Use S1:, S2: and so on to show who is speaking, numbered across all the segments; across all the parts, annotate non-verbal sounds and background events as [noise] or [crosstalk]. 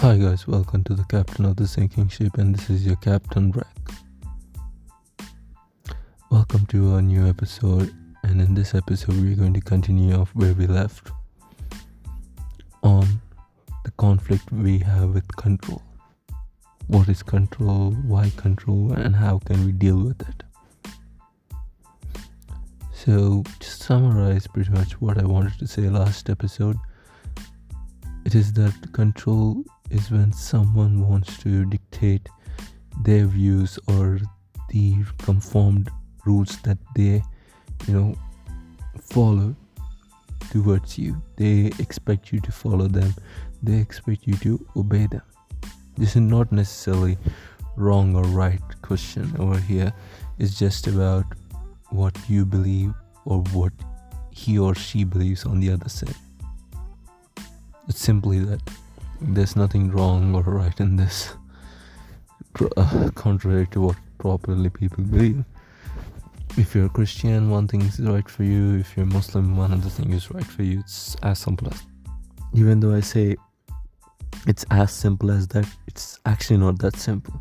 S1: Hi guys, welcome to the captain of the sinking ship, and this is your captain Rack. Welcome to a new episode, and in this episode, we're going to continue off where we left on the conflict we have with control. What is control? Why control? And how can we deal with it? So, to summarize pretty much what I wanted to say last episode. It is that control is when someone wants to dictate their views or the conformed rules that they, you know, follow towards you. They expect you to follow them, they expect you to obey them. This is not necessarily wrong or right question over here, it's just about what you believe or what he or she believes on the other side. It's simply that there's nothing wrong or right in this, uh, contrary to what properly people believe. If you're a Christian, one thing is right for you. If you're Muslim, one other thing is right for you. It's as simple as. Even though I say it's as simple as that, it's actually not that simple.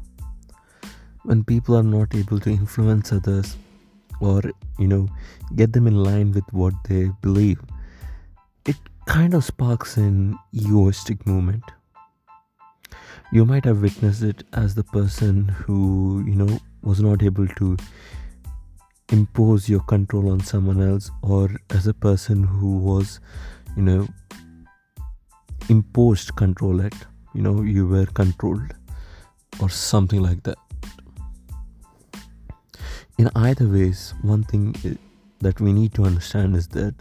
S1: When people are not able to influence others or, you know, get them in line with what they believe, kind of sparks an egoistic movement. You might have witnessed it as the person who, you know, was not able to impose your control on someone else, or as a person who was, you know, imposed control at, you know, you were controlled, or something like that. In either ways, one thing that we need to understand is that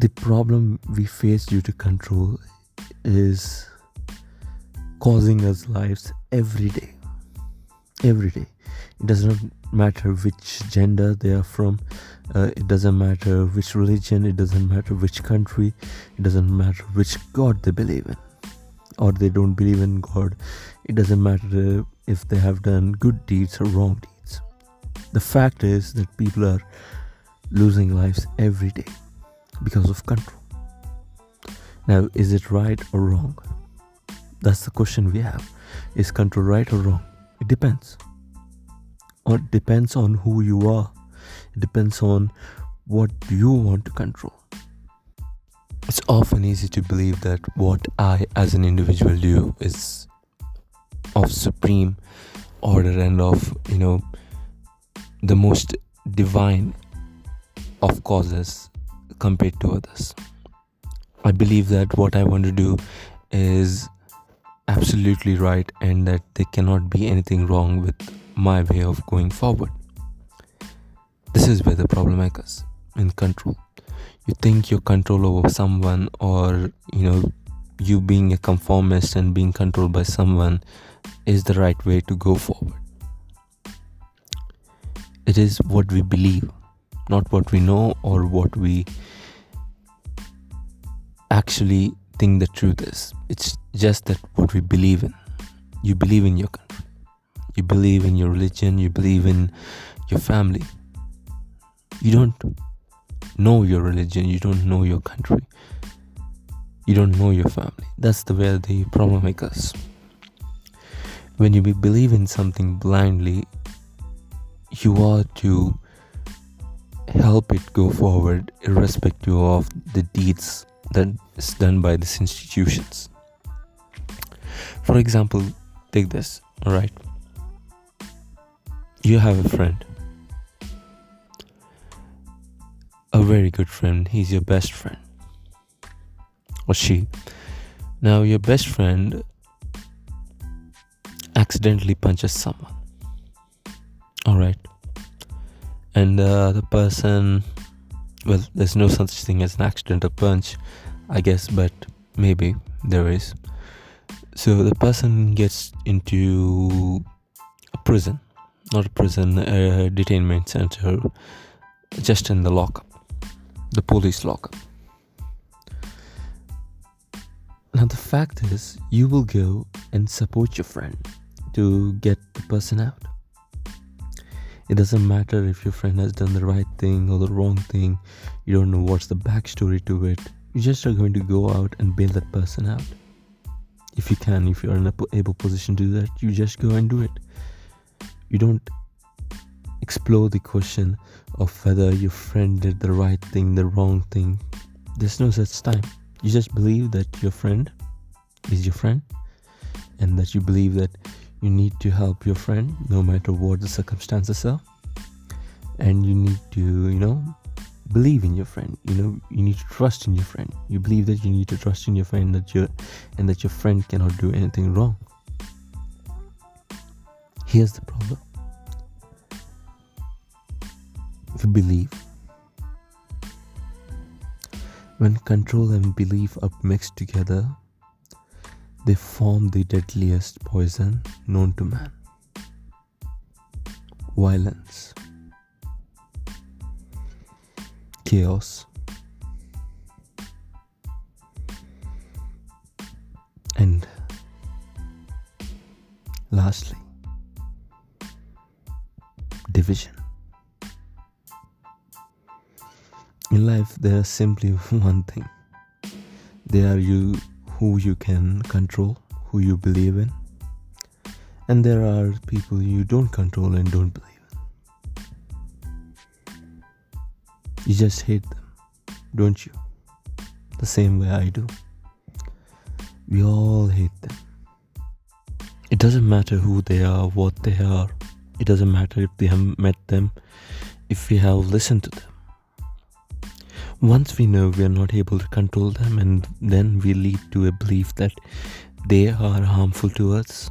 S1: the problem we face due to control is causing us lives every day. Every day. It does not matter which gender they are from uh, it doesn't matter which religion it doesn't matter which country it doesn't matter which god they believe in. Or they don't believe in god. It doesn't matter if they have done good deeds or wrong deeds. The fact is that people are losing lives every day because of control. Now, is it right or wrong? That's the question we have. Is control right or wrong? It depends. Or it depends on who you are. It depends on what you want to control. It's often easy to believe that what I as an individual do is of supreme order and of, you know, the most divine of causes compared to others. I believe that what I want to do is absolutely right and that there cannot be anything wrong with my way of going forward. This is where the problem occurs in control. You think your control over someone or you know you being a conformist and being controlled by someone is the right way to go forward. It is what we believe, not what we know or what we actually think the truth is. It's just that what we believe in. You believe in your country, you believe in your religion, you believe in your family. You don't know your religion, you don't know your country, you don't know your family. That's the where the problem occurs. When you believe in something blindly, you are to help it go forward irrespective of the deeds that is done by these institutions. For example, take this, alright? You have a friend, a very good friend, he's your best friend, or she. Now, your best friend accidentally punches someone, alright? And uh, the person well, there's no such thing as an accidental punch, I guess, but maybe there is. So the person gets into a prison, not a prison, a detainment center, just in the lockup, the police lockup. Now, the fact is, you will go and support your friend to get the person out. It doesn't matter if your friend has done the right thing or the wrong thing. You don't know what's the backstory to it. you just are going to go out and bail that person out. If you can, if you're in a able position to do that, you just go and do it. You don't explore the question of whether your friend did the right thing, the wrong thing. There's no such time. You just believe that your friend is your friend and that you believe that you need to help your friend no matter what the circumstances are. And you need to you know believe in your friend. You know you need to trust in your friend. You believe that you need to trust in your friend that you and that your friend cannot do anything wrong. Here's the problem. We believe when control and belief are mixed together they form the deadliest poison known to man violence, chaos, and lastly, division. In life, there is simply [laughs] one thing. There are you who you can control, who you believe in, and there are people you don't control and don't believe in. You just hate them, don't you? The same way I do. We all hate them. It doesn't matter who they are, what they are. It doesn't matter if we have met them, if we have listened to them once we know we are not able to control them and then we lead to a belief that they are harmful to us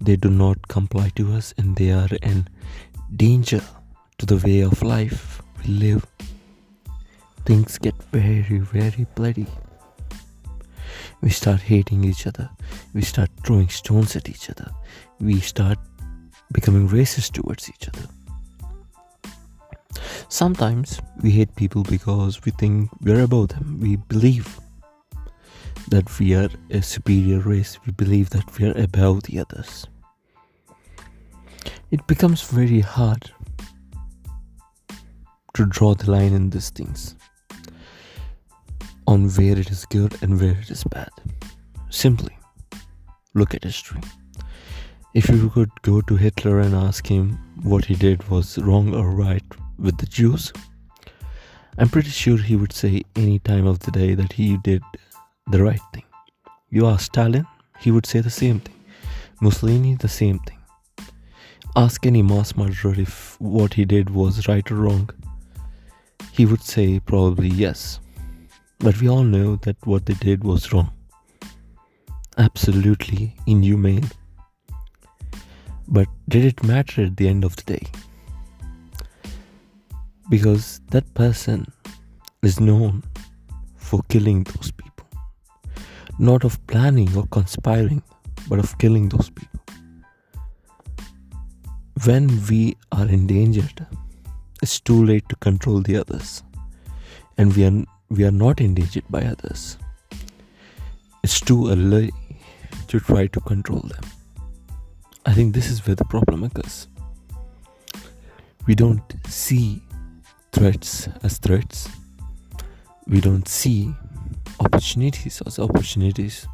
S1: they do not comply to us and they are in danger to the way of life we live things get very very bloody. We start hating each other. We start throwing stones at each other. We start becoming racist towards each other Sometimes we hate people because we think we're above them. We believe that we are a superior race. We believe that we are above the others. It becomes very hard to draw the line in these things on where it is good and where it is bad. Simply look at history. If you could go to Hitler and ask him what he did was wrong or right, with the Jews, I'm pretty sure he would say any time of the day that he did the right thing. You ask Stalin, he would say the same thing. Mussolini, the same thing. Ask any mass murderer if what he did was right or wrong. He would say probably yes. But we all know that what they did was wrong. Absolutely inhumane. But did it matter at the end of the day? Because that person is known for killing those people. Not of planning or conspiring, but of killing those people. When we are endangered, it's too late to control the others, and we are, we are not endangered by others. It's too early to try to control them. I think this is where the problem occurs. We don't see threats as threats. We don't see opportunities as opportunities.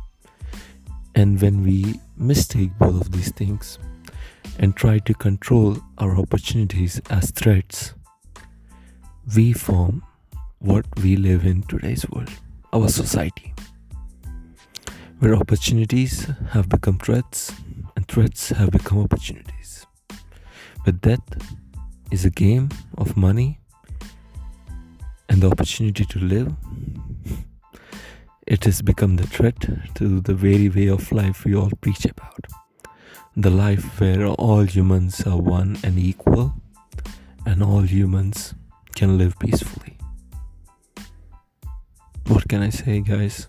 S1: And when we mistake both of these things and try to control our opportunities as threats, we form what we live in today's world, our society, where opportunities have become threats and threats have become opportunities. But that is a game of money and the opportunity to live, it has become the threat to the very way of life we all preach about. The life where all humans are one and equal, and all humans can live peacefully. What can I say, guys?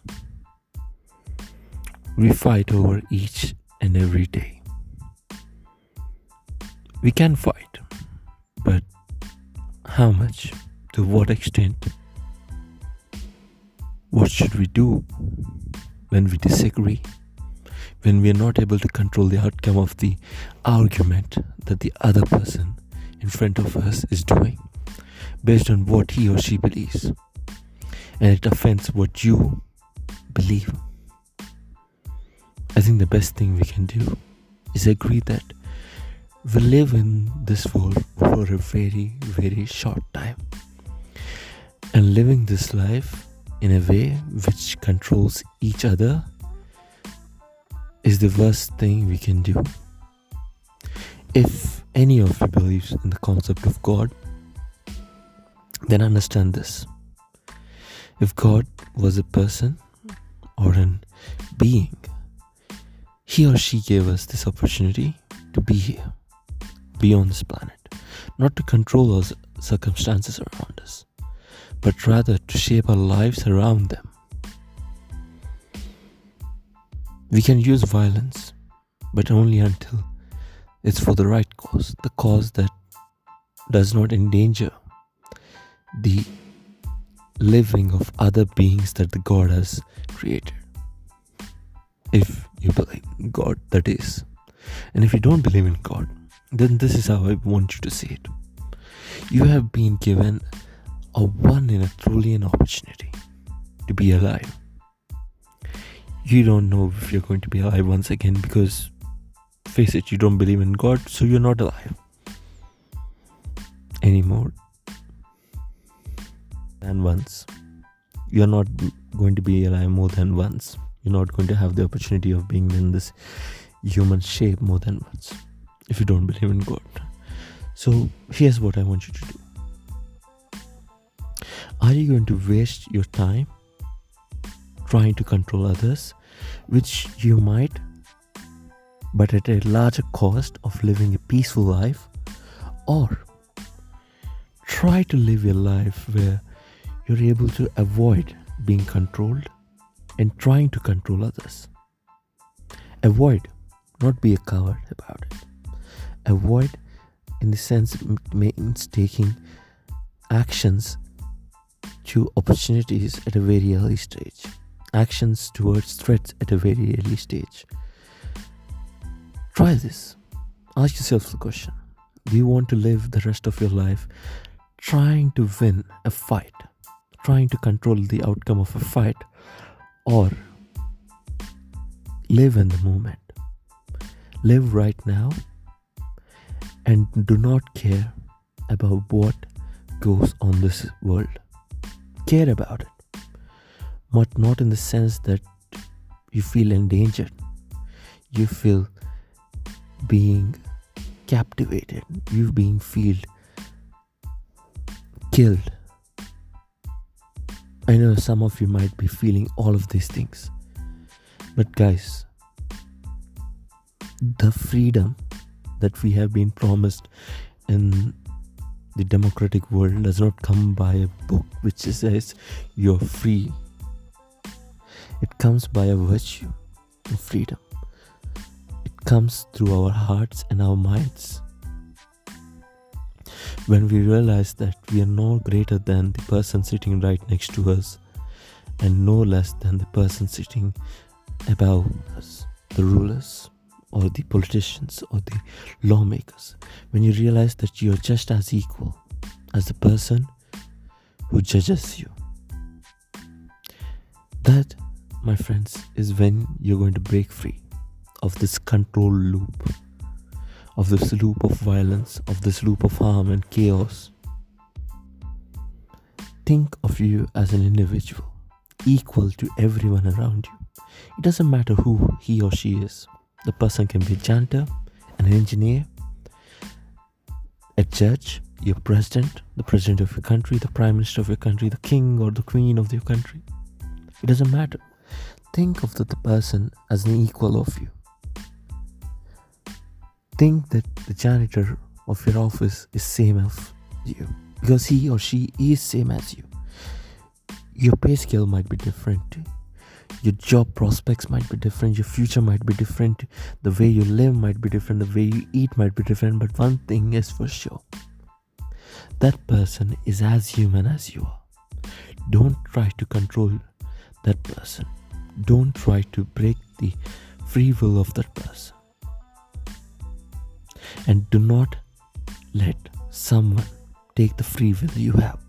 S1: We fight over each and every day. We can fight, but how much? To what extent? What should we do when we disagree? When we are not able to control the outcome of the argument that the other person in front of us is doing based on what he or she believes? and it offends what you believe, I think the best thing we can do is agree that we live in this world for a very, very short time. And living this life in a way which controls each other is the worst thing we can do. If any of you believes in the concept of God, then understand this. If God was a person or an being, he or she gave us this opportunity to be here, be on this planet, not to control our circumstances around us, but rather to shape our lives around them. We can use violence, but only until it's for the right cause, the cause that does not endanger the living of other beings that the God has created. If you believe in God, that is. And if you don't believe in God, then this is how I want you to see it. You have been given a one in a trillion opportunity to be alive. You don't know if you're going to be alive once again because, face it, you don't believe in God, so you're not alive anymore than once. You're not going to be alive more than once. You're not going to have the opportunity of being in this human shape more than once if you don't believe in God. So, here's what I want you to do Are you going to waste your time trying to control others, which you might, but at a larger cost of living a peaceful life? Or try to live your life where you're able to avoid being controlled and trying to control others. Avoid, not be a coward about it. Avoid, in the sense, it means taking actions to opportunities at a very early stage, actions towards threats at a very early stage. Try this. Ask yourself the question Do you want to live the rest of your life trying to win a fight, trying to control the outcome of a fight, or live in the moment. Live right now and do not care about what goes on this world. Care about it, but not in the sense that you feel endangered. You feel being captivated. You being feel killed I know some of you might be feeling all of these things. But, guys, the freedom that we have been promised in the democratic world does not come by a book which says you're free. It comes by a virtue of freedom. It comes through our hearts and our minds when we realize that we are no greater than the person sitting right next to us and no less than the person sitting above us, the rulers or the politicians or the lawmakers, when you realize that you are just as equal as the person who judges you. That, my friends, is when you're going to break free of this control loop of this loop of violence, of this loop of harm and chaos. Think of you as an individual, equal to everyone around you. It doesn't matter who he or she is. The person can be a janitor, an engineer, a judge, your president, the president of your country, the prime minister of your country, the king or the queen of your country. It doesn't matter. Think of the, the person as an equal of you think that the janitor of your office is same as you because he or she is same as you your pay scale might be different your job prospects might be different your future might be different the way you live might be different the way you eat might be different but one thing is for sure that person is as human as you are don't try to control that person don't try to break the free will of that person and do not let someone take the free will you have.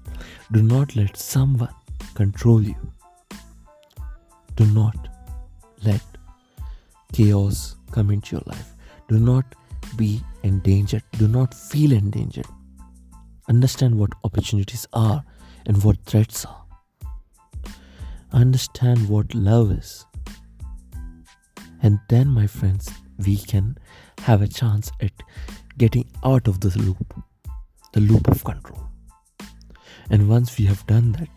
S1: Do not let someone control you. Do not let chaos come into your life. Do not be endangered. Do not feel endangered. Understand what opportunities are and what threats are. Understand what love is. And then, my friends, we can have a chance at getting out of this loop, the loop of control. And once we have done that,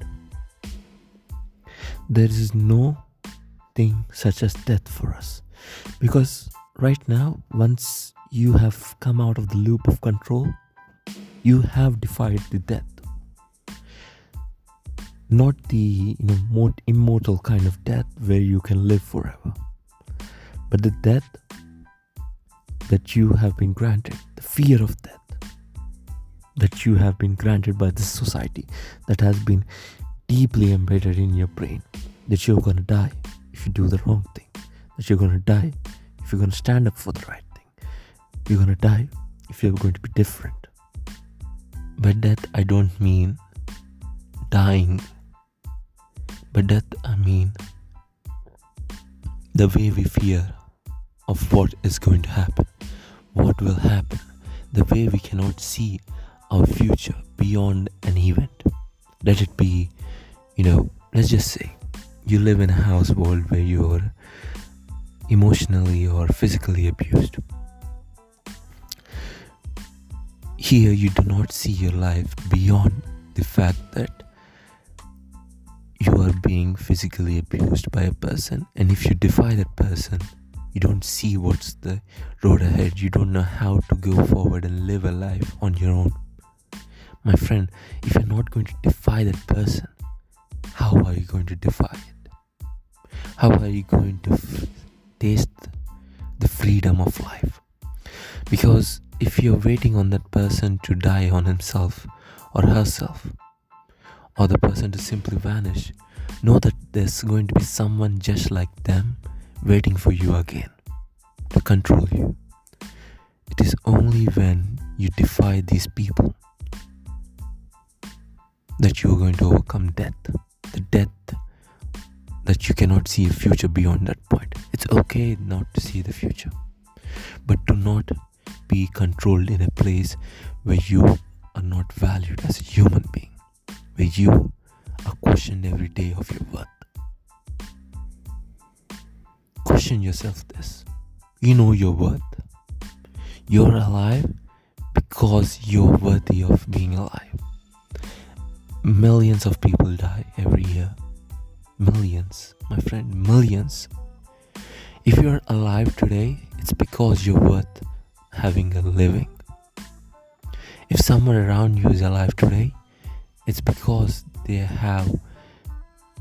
S1: there is no thing such as death for us. Because right now, once you have come out of the loop of control, you have defied the death. Not the you know immortal kind of death where you can live forever, but the death that you have been granted, the fear of death that you have been granted by this society that has been deeply embedded in your brain that you're gonna die if you do the wrong thing, that you're gonna die if you're gonna stand up for the right thing, you're gonna die if you're going to be different. By death, I don't mean dying, but death, I mean the way we fear of what is going to happen, what will happen, the way we cannot see our future beyond an event. Let it be, you know, let's just say you live in a household where you're emotionally or physically abused. Here, you do not see your life beyond the fact that you are being physically abused by a person, and if you defy that person, you don't see what's the road ahead, you don't know how to go forward and live a life on your own. My friend, if you're not going to defy that person, how are you going to defy it? How are you going to f- taste the freedom of life? Because if you're waiting on that person to die on himself or herself, or the person to simply vanish, know that there's going to be someone just like them waiting for you again to control you. It is only when you defy these people that you are going to overcome death. The death that you cannot see a future beyond that point. It's okay not to see the future, but do not be controlled in a place where you are not valued as a human being, where you are questioned every day of your worth. Question yourself this you know your worth. You're alive because you're worthy of being alive. Millions of people die every year. Millions, my friend, millions. If you're alive today, it's because you're worth having a living. If someone around you is alive today, it's because they have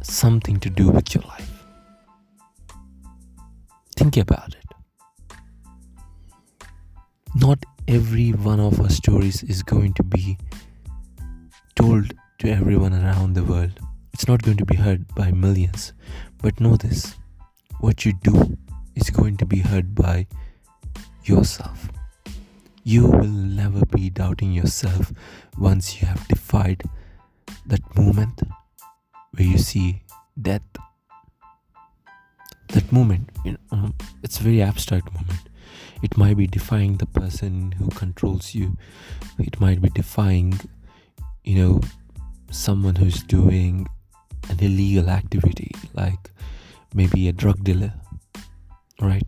S1: something to do with your life. Think about it. Not every one of our stories is going to be told to everyone around the world. It's not going to be heard by millions. But know this what you do is going to be heard by yourself. You will never be doubting yourself once you have defied that moment where you see death. That moment, you know, um, it's a very abstract moment. It might be defying the person who controls you. It might be defying, you know, someone who's doing an illegal activity like maybe a drug dealer right?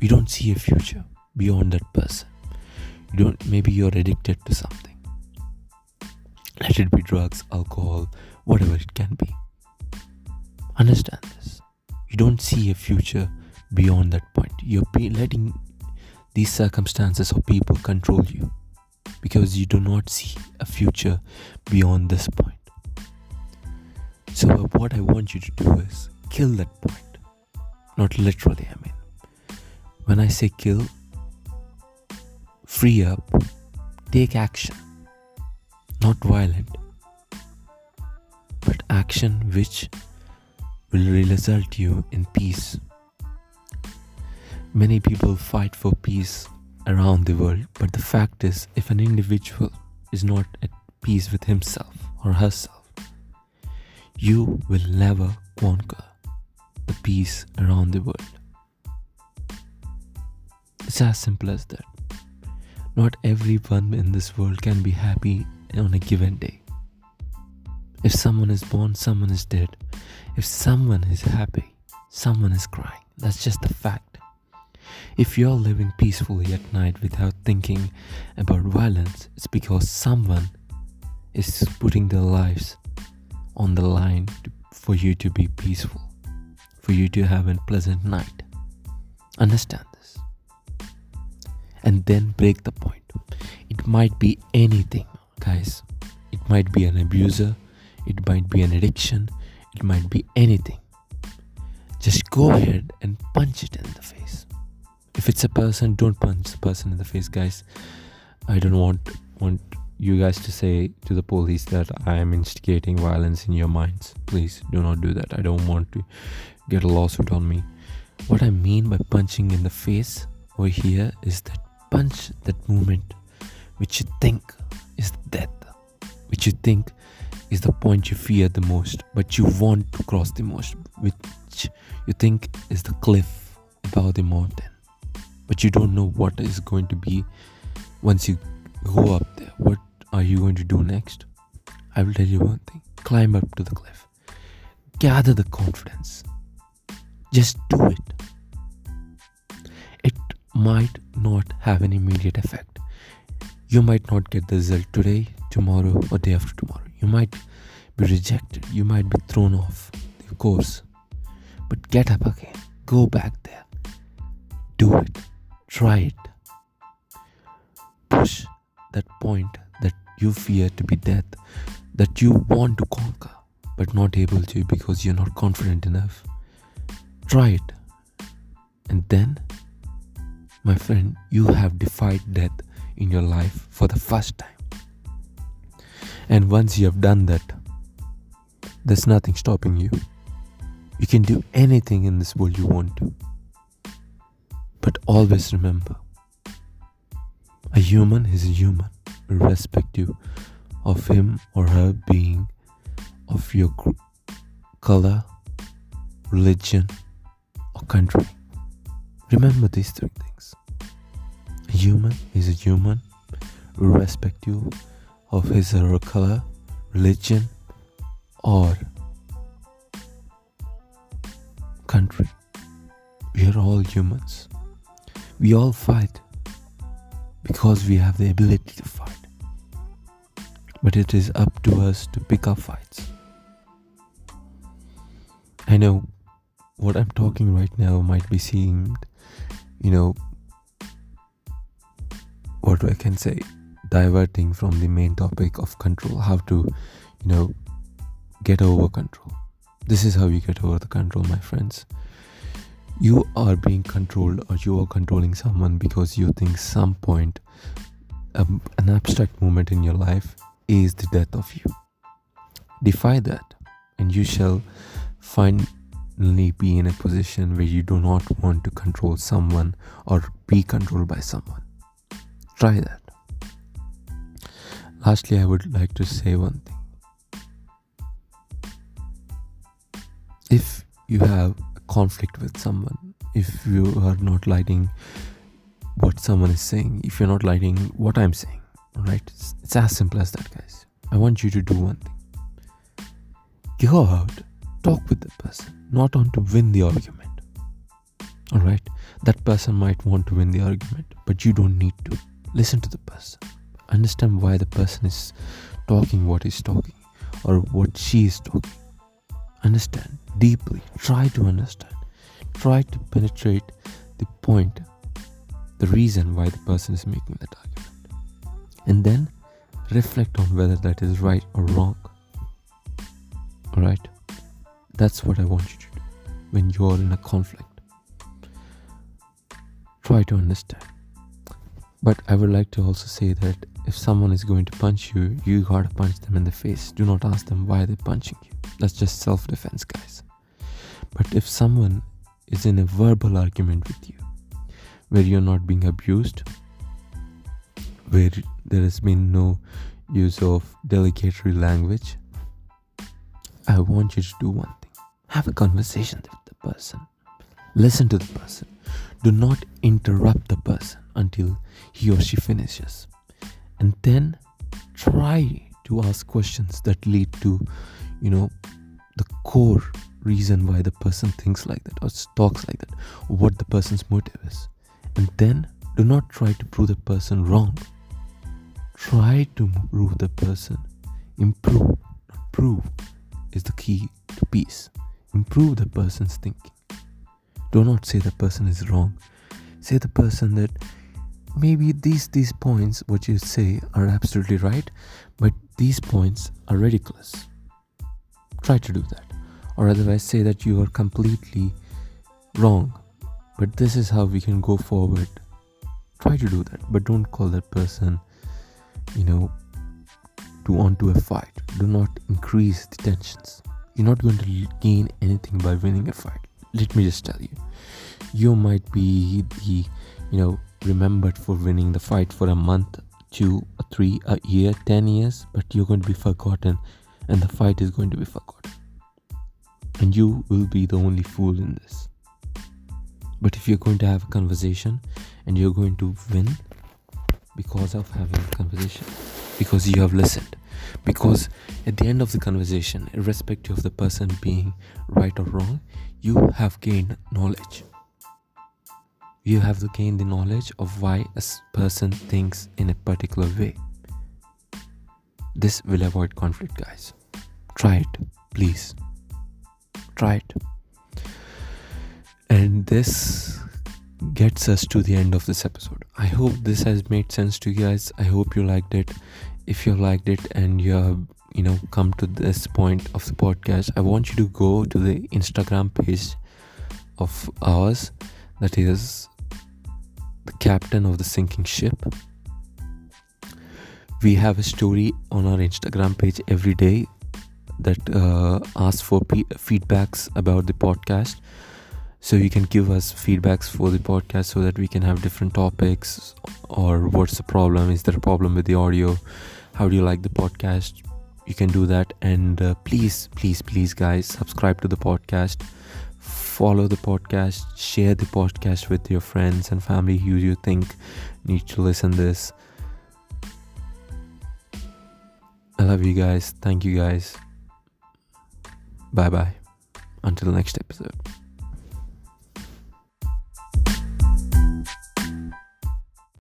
S1: You don't see a future beyond that person. You don't maybe you're addicted to something. Let it be drugs alcohol whatever it can be. Understand this. You don't see a future beyond that point. You're letting these circumstances or people control you because you do not see a future beyond this point. So, what I want you to do is kill that point. Not literally, I mean. When I say kill, free up, take action. Not violent, but action which will result you in peace. Many people fight for peace around the world. But the fact is, if an individual is not at peace with himself or herself, you will never conquer the peace around the world. It's as simple as that. Not everyone in this world can be happy on a given day. If someone is born, someone is dead. If someone is happy, someone is crying. That's just the fact. If you're living peacefully at night without thinking about violence, it's because someone is putting their lives on the line to, for you to be peaceful, for you to have a pleasant night. Understand this. And then break the point. It might be anything, guys. It might be an abuser, it might be an addiction, it might be anything. Just go ahead and punch it in the face. If it's a person, don't punch the person in the face, guys. I don't want want you guys to say to the police that I am instigating violence in your minds. Please do not do that. I don't want to get a lawsuit on me. What I mean by punching in the face over here is that punch that movement which you think is death, which you think is the point you fear the most, but you want to cross the most, which you think is the cliff above the mountain, but you don't know what is going to be once you go up there. What are you going to do next? I will tell you one thing. Climb up to the cliff, gather the confidence, just do it. It might not have an immediate effect. You might not get the result today, tomorrow, or day after tomorrow. You might be rejected, you might be thrown off the course, but get up again, go back there, do it, try it, push that point you fear to be death, that you want to conquer but not able to because you're not confident enough. Try it. And then, my friend, you have defied death in your life for the first time. And once you have done that, there's nothing stopping you. You can do anything in this world you want to. But always remember a human is a human, irrespective of him or her being, of your color, religion, or country. Remember these three things. A human is a human, irrespective of his or her color, religion, or country. We are all humans. We all fight because we have the ability to fight. But it is up to us to pick our fights. I know what I'm talking right now might be seemed, you know, what I can say, diverting from the main topic of control, how to, you know, get over control. This is how you get over the control, my friends you are being controlled or you are controlling someone because you think some point um, an abstract moment in your life is the death of you. Defy that and you shall finally be in a position where you do not want to control someone or be controlled by someone. Try that. Lastly i would like to say one thing. If you have conflict with someone. If you are not liking what someone is saying if you're not liking what i'm saying right it's, it's as simple as that guys. I want you to do one thing. Go out talk with the person not on to win the argument all right that person might want to win the argument but you don't need to. Listen to the person. Understand why the person is talking what he's talking or what she is talking understand deeply try to understand try to penetrate the point the reason why the person is making that argument. And then reflect on whether that is right or wrong. All right that's what i want you to do when you're in a conflict. Try to understand. But i would like to also say that if someone is going to punch you you gotta punch them in the face. Do not ask them why they're punching you. That's just self-defense guys. But if someone is in a verbal argument with you, where you're not being abused, where there has been no use of delicatory language, I want you to do one thing. Have a conversation with the person, listen to the person. Do not interrupt the person until he or she finishes. And then try to ask questions that lead to, you know, the core reason why the person thinks like that or talks like that, what the person's motive is. And then do not try to prove the person wrong. Try to prove the person. Improve, prove, is the key to peace. Improve the person's thinking. Do not say the person is wrong. Say the person that maybe these these points what you say are absolutely right, but these points are ridiculous. Try to do that. Or otherwise say that you are completely wrong. But this is how we can go forward try to do that but don't call that person you know to onto a fight do not increase the tensions you're not going to gain anything by winning a fight let me just tell you you might be the you know remembered for winning the fight for a month two three a year ten years but you're going to be forgotten and the fight is going to be forgotten. And you will be the only fool in this. But if you're going to have a conversation and you're going to win because of having a conversation because you have listened because at the end of the conversation irrespective of the person being right or wrong you have gained knowledge you have to gain the knowledge of why a person thinks in a particular way this will avoid conflict guys try it please try it and this gets us to the end of this episode. I hope this has made sense to you guys. I hope you liked it. If you liked it and you have, you know, come to this point of the podcast, I want you to go to the Instagram page of ours that is the captain of the sinking ship. We have a story on our Instagram page every day that uh, asks for p- feedbacks about the podcast. So you can give us feedbacks for the podcast so that we can have different topics or what's the problem is there a problem with the audio how do you like the podcast? You can do that and uh, please please please guys subscribe to the podcast follow the podcast share the podcast with your friends and family who you think need to listen this. I love you guys. Thank you guys. Bye bye until next episode